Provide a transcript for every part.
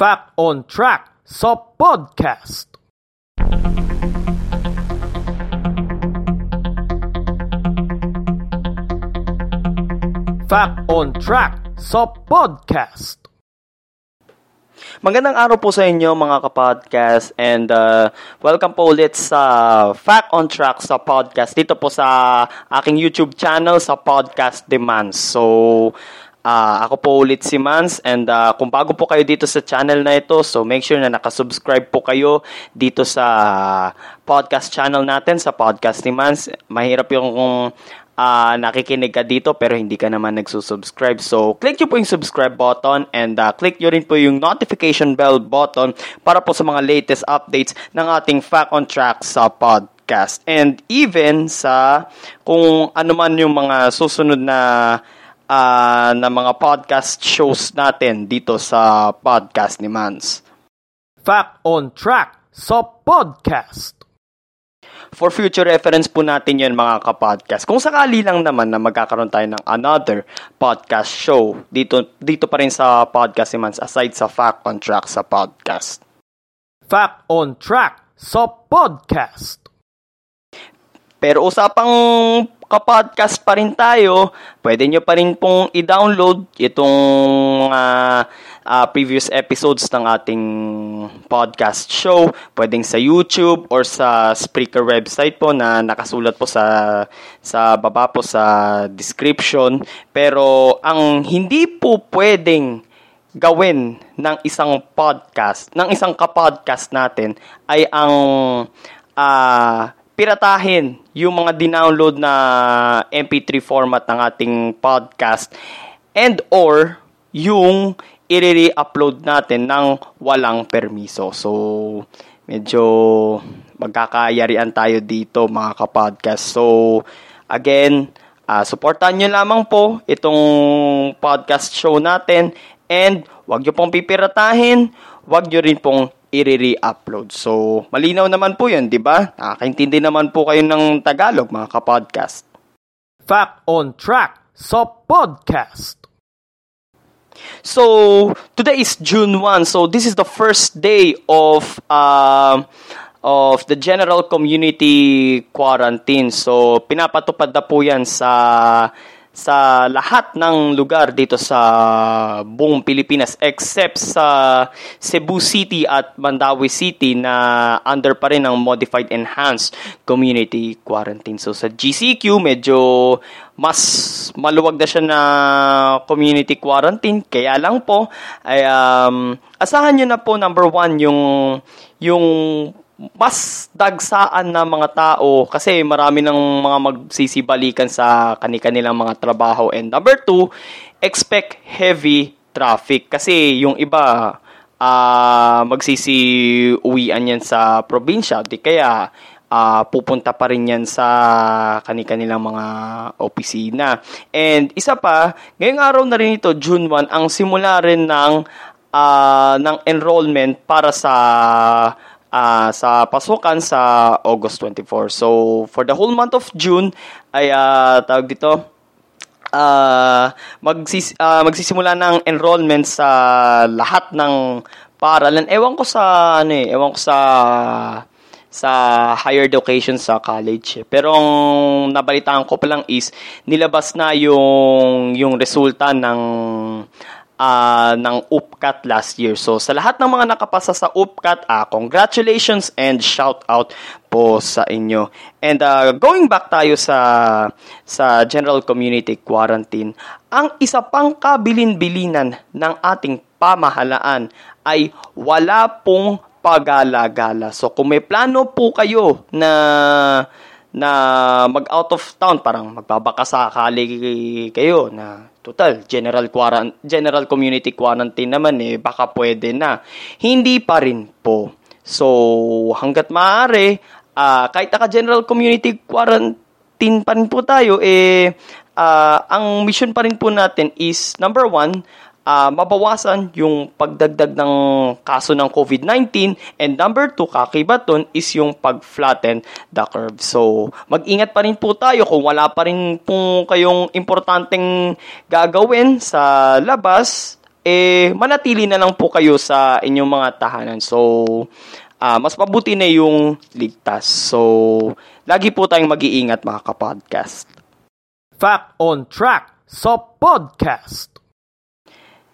Fact on Track sa podcast. Fact on Track sa podcast. Magandang araw po sa inyo mga kapodcast and uh, welcome po ulit sa Fact on Track sa podcast dito po sa aking YouTube channel sa Podcast Demands. So, uh, ako po ulit si Mans and uh, kung bago po kayo dito sa channel na ito, so make sure na nakasubscribe po kayo dito sa podcast channel natin sa Podcast ni Mans. Mahirap yung kung uh, nakikinig ka dito pero hindi ka naman nagsusubscribe. So, click nyo po yung subscribe button and uh, click nyo rin po yung notification bell button para po sa mga latest updates ng ating Fact on Track sa podcast. And even sa kung ano man yung mga susunod na uh, na mga podcast shows natin dito sa podcast ni Mans. Fact on Track sa podcast for future reference po natin yun mga kapodcast. Kung sakali lang naman na magkakaroon tayo ng another podcast show dito, dito pa rin sa podcast ni aside sa Fact on Track sa podcast. Fact on Track sa podcast. Pero usapang kapodcast pa rin tayo, pwede nyo pa rin pong i-download itong uh, uh, previous episodes ng ating podcast show. Pwedeng sa YouTube or sa Spreaker website po na nakasulat po sa sa baba po sa description. Pero ang hindi po pwedeng gawin ng isang podcast, ng isang kapodcast natin ay ang uh, piratahin yung mga dinownload na MP3 format ng ating podcast and or yung i-re-upload natin ng walang permiso. So, medyo magkakayarian tayo dito mga kapodcast. So, again, uh, supportan nyo lamang po itong podcast show natin and wag nyo pong pipiratahin, wag nyo rin pong i-re-upload. So, malinaw naman po yun, di ba? Nakakaintindi naman po kayo ng Tagalog, mga kapodcast. Fact on Track sa podcast. So, today is June 1. So, this is the first day of uh, of the general community quarantine. So, pinapatupad na po yan sa sa lahat ng lugar dito sa buong Pilipinas except sa Cebu City at Mandawi City na under pa rin ng modified enhanced community quarantine. So sa GCQ medyo mas maluwag na siya na community quarantine kaya lang po ay um, asahan niyo na po number one yung yung mas dagsaan na mga tao kasi marami ng mga magsisibalikan sa kanilang mga trabaho. And number two, expect heavy traffic kasi yung iba uh, magsisiuwian yan sa probinsya. Di kaya uh, pupunta pa rin yan sa kanilang mga opisina. And isa pa, ngayong araw na rin ito, June 1, ang simula rin ng, uh, ng enrollment para sa uh, sa pasukan sa August 24. So, for the whole month of June, ay uh, tawag dito, uh, magsis, uh, magsisimula ng enrollment sa lahat ng paaralan. Ewan ko sa, ano eh, ewan ko sa sa higher education sa college. Pero ang nabalitaan ko pa lang is nilabas na yung yung resulta ng uh, ng UPCAT last year. So sa lahat ng mga nakapasa sa UPCAT, uh, congratulations and shout out po sa inyo. And uh, going back tayo sa sa general community quarantine, ang isa pang kabilin-bilinan ng ating pamahalaan ay wala pong pagala-gala. So kung may plano po kayo na na mag out of town parang magbabakasakali kayo na total general quarant general community quarantine naman eh baka pwede na. Hindi pa rin po. So hangga't maaari uh, kahit naka general community quarantine pa rin po tayo eh uh, ang mission pa rin po natin is number one uh, mabawasan yung pagdagdag ng kaso ng COVID-19 and number two, kakibaton is yung pag-flatten the curve. So, mag-ingat pa rin po tayo kung wala pa rin po kayong importanteng gagawin sa labas, eh manatili na lang po kayo sa inyong mga tahanan. So, uh, mas mabuti na yung ligtas. So, lagi po tayong mag-iingat mga kapodcast. Fact on Track sa podcast.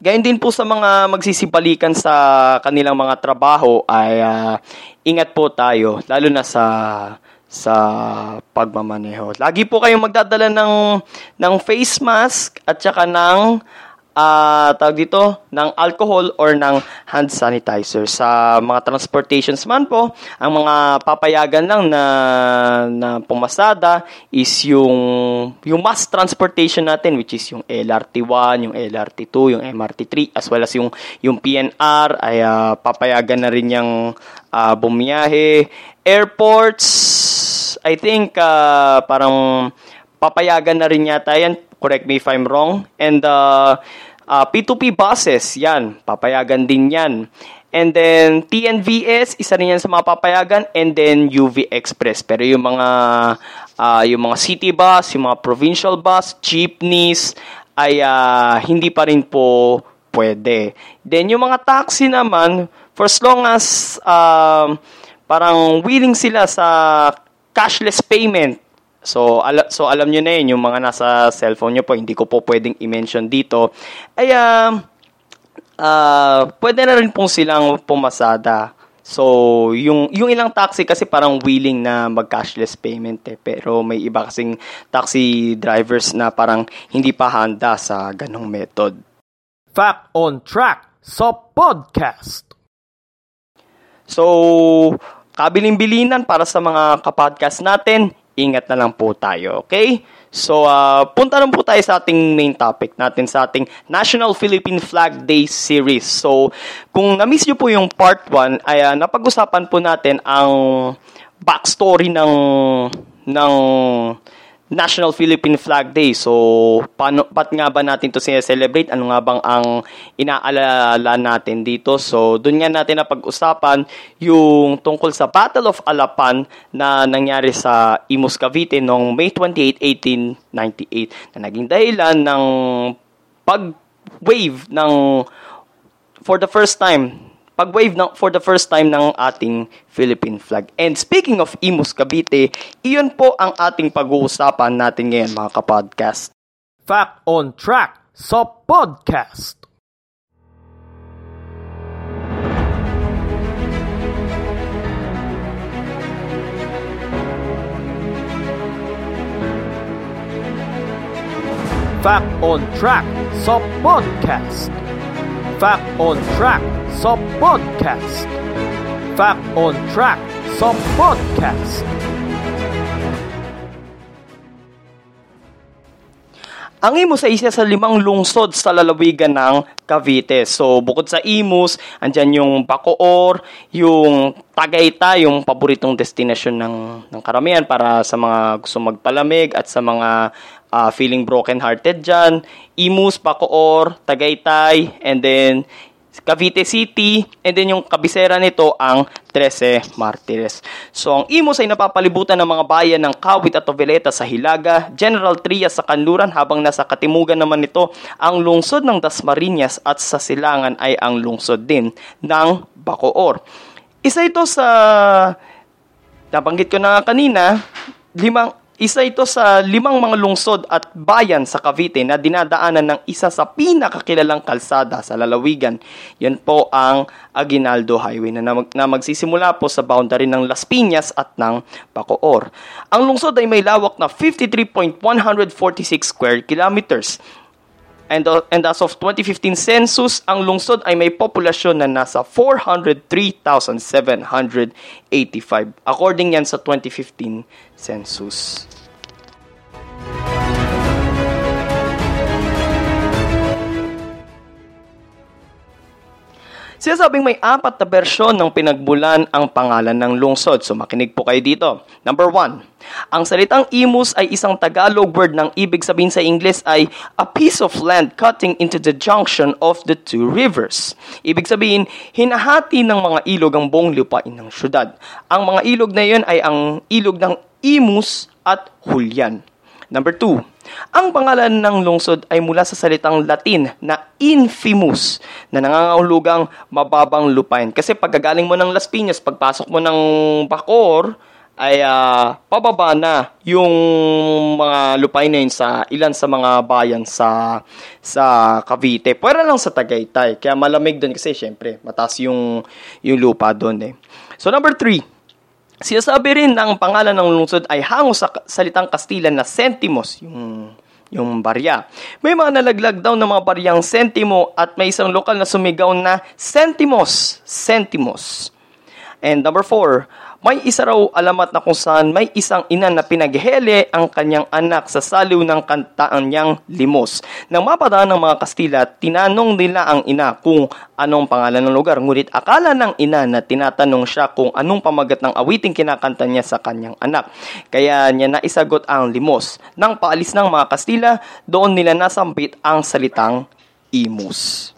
Gayun din po sa mga magsisibalikan sa kanilang mga trabaho ay uh, ingat po tayo lalo na sa sa pagmamaneho. Lagi po kayong magdadala ng ng face mask at saka ng uh, tawag dito, ng alcohol or ng hand sanitizer. Sa mga transportations man po, ang mga papayagan lang na, na pumasada is yung, yung mass transportation natin, which is yung LRT1, yung LRT2, yung MRT3, as well as yung, yung PNR, ay uh, papayagan na rin yung uh, bumiyahe. Airports, I think uh, parang papayagan na rin yata yan correct me if I'm wrong. And uh, uh, P2P buses, yan, papayagan din yan. And then TNVS, isa rin yan sa mga papayagan and then UV Express. Pero yung mga uh, yung mga city bus, yung mga provincial bus, jeepneys ay uh, hindi pa rin po pwede. Then yung mga taxi naman, for as long as uh, parang willing sila sa cashless payment, So, ala, so alam niyo na yun, yung mga nasa cellphone niyo po, hindi ko po pwedeng i-mention dito. Ay, uh, uh, pwede na rin pong silang pumasada. So, yung, yung ilang taxi kasi parang willing na mag-cashless payment eh. Pero may iba kasing taxi drivers na parang hindi pa handa sa ganong method. Fact on Track sa podcast. So, kabiling-bilinan para sa mga kapodcast natin ingat na lang po tayo, okay? So, uh, punta na po tayo sa ating main topic natin, sa ating National Philippine Flag Day series. So, kung na-miss nyo po yung part 1, ay uh, napag-usapan po natin ang backstory ng ng National Philippine Flag Day. So, paano, ba't nga ba natin to celebrate? Ano nga bang ang inaalala natin dito? So, doon nga natin na pag-usapan yung tungkol sa Battle of Alapan na nangyari sa Imus Cavite noong May 28, 1898 na naging dahilan ng pag-wave ng for the first time pag-wave ng, for the first time ng ating Philippine flag. And speaking of Imus Cavite, iyon po ang ating pag-uusapan natin ngayon mga kapodcast. Fact on Track sa podcast. Fact on Track sa podcast. Fact on Track sa podcast. Fact on Track sa podcast. Ang Imus ay isa sa limang lungsod sa lalawigan ng Cavite. So, bukod sa Imus, andyan yung Bacoor, yung Tagaytay, yung paboritong destinasyon ng, ng karamihan para sa mga gusto magpalamig at sa mga uh, feeling broken-hearted dyan. Imus, Bacoor, Tagaytay, and then Cavite City, and then yung kabisera nito ang 13 Martires. So ang Imus ay napapalibutan ng mga bayan ng Kawit at Oveleta sa Hilaga, General Trias sa Kanluran habang nasa katimugan naman nito ang lungsod ng Dasmariñas at sa Silangan ay ang lungsod din ng Bacoor. Isa ito sa nabanggit ko na kanina, limang isa ito sa limang mga lungsod at bayan sa Cavite na dinadaanan ng isa sa pinakakilalang kalsada sa lalawigan. Yan po ang Aguinaldo Highway na, mag- na magsisimula po sa boundary ng Las Piñas at ng Bacoor. Ang lungsod ay may lawak na 53.146 square kilometers And, uh, and as of 2015 census, ang lungsod ay may populasyon na nasa 403,785 according yan sa 2015 census. Sinasabing may apat na bersyon ng pinagbulan ang pangalan ng lungsod. So makinig po kayo dito. Number one, ang salitang imus ay isang Tagalog word ng ibig sabihin sa Ingles ay a piece of land cutting into the junction of the two rivers. Ibig sabihin, hinahati ng mga ilog ang buong lupain ng syudad. Ang mga ilog na iyon ay ang ilog ng Imus at Hulyan. Number two, Ang pangalan ng lungsod ay mula sa salitang Latin na infamous na nangangahulugang mababang lupain. Kasi pagkagaling mo ng Las Piñas, pagpasok mo ng Bacor, ay uh, pababa na yung mga lupain na yun sa ilan sa mga bayan sa sa Cavite. Pwera lang sa Tagaytay. Kaya malamig doon kasi syempre mataas yung yung lupa doon eh. So number three, sinasabi rin ng pangalan ng lungsod ay hango sa salitang Kastilan na sentimos, yung yung barya. May mga nalaglag daw ng mga baryang sentimo at may isang lokal na sumigaw na sentimos, sentimos. And number four, may isa raw alamat na kung saan may isang ina na pinaghele ang kanyang anak sa saliw ng kantaan niyang limos. Nang mapadaan ng mga Kastila, tinanong nila ang ina kung anong pangalan ng lugar. Ngunit akala ng ina na tinatanong siya kung anong pamagat ng awiting kinakanta niya sa kanyang anak. Kaya niya naisagot ang limos. Nang paalis ng mga Kastila, doon nila nasambit ang salitang imus.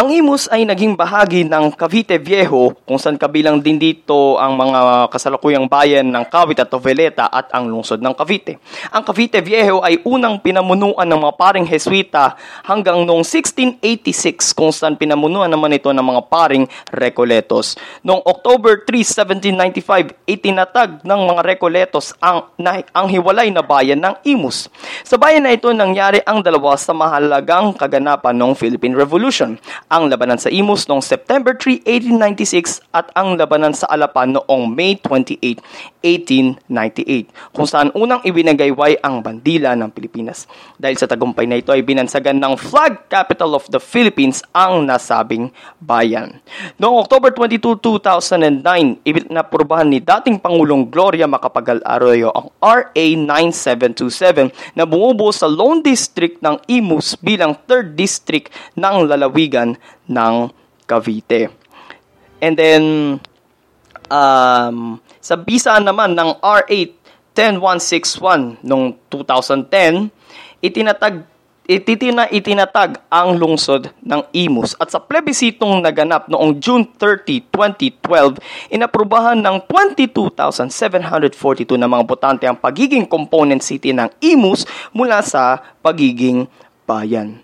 Ang Imus ay naging bahagi ng Cavite Viejo kung saan kabilang din dito ang mga kasalukuyang bayan ng Cavite at Toveleta at ang lungsod ng Cavite. Ang Cavite Viejo ay unang pinamunuan ng mga paring Jesuita hanggang noong 1686 kung saan pinamunuan naman ito ng mga paring Recoletos. Noong October 3, 1795, itinatag ng mga Recoletos ang, na, ang hiwalay na bayan ng Imus. Sa bayan na ito nangyari ang dalawa sa mahalagang kaganapan ng Philippine Revolution ang labanan sa Imus noong September 3, 1896 at ang labanan sa Alapan noong May 28, 1898 kung saan unang ibinagayway ang bandila ng Pilipinas. Dahil sa tagumpay na ito ay binansagan ng flag capital of the Philippines ang nasabing bayan. Noong October 22, 2009, ipinapurbahan ni dating Pangulong Gloria Macapagal Arroyo ang RA 9727 na bumubuo sa Lone District ng Imus bilang 3rd District ng Lalawigan ng Cavite. And then, um, sa bisa naman ng R8 10161 noong 2010, itinatag ititina itinatag ang lungsod ng Imus at sa plebisitong naganap noong June 30, 2012, inaprubahan ng 22,742 na mga botante ang pagiging component city ng Imus mula sa pagiging bayan.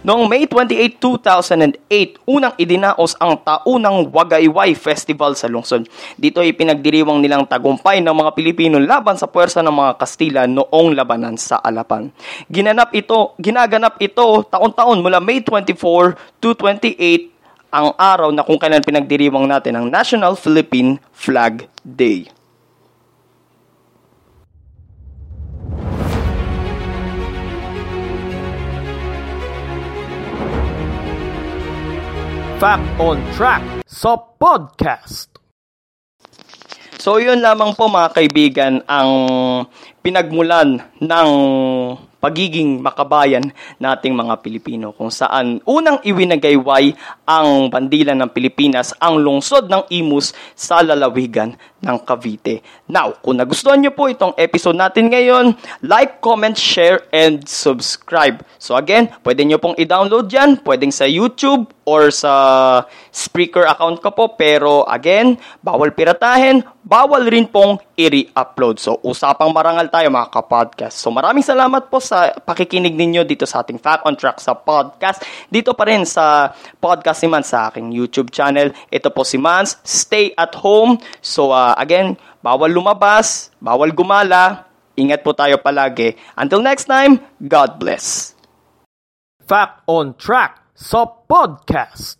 Noong May 28, 2008, unang idinaos ang taunang Wagayway Festival sa lungsod. Dito ay pinagdiriwang nilang tagumpay ng mga Pilipino laban sa puwersa ng mga Kastila noong labanan sa Alapan. Ginanap ito, ginaganap ito taon-taon mula May 24 to 28 ang araw na kung kailan pinagdiriwang natin ang National Philippine Flag Day. Fact on Track sa podcast. So yun lamang po mga kaibigan ang pinagmulan ng pagiging makabayan nating mga Pilipino kung saan unang iwinagayway ang bandila ng Pilipinas ang lungsod ng Imus sa lalawigan ng Cavite. Now, kung nagustuhan nyo po itong episode natin ngayon, like, comment, share, and subscribe. So again, pwede nyo pong i-download yan, pwedeng sa YouTube or sa Spreaker account ko po. Pero again, bawal piratahin, bawal rin pong i-re-upload. So usapang marangal tayo mga kapodcast. So maraming salamat po sa pakikinig ninyo dito sa ating Fact on Track sa podcast. Dito pa rin sa podcast ni Man sa aking YouTube channel. Ito po si Mans, Stay at Home. So uh, again, bawal lumabas, bawal gumala. Ingat po tayo palagi. Until next time, God bless. Fact on Track sa podcast.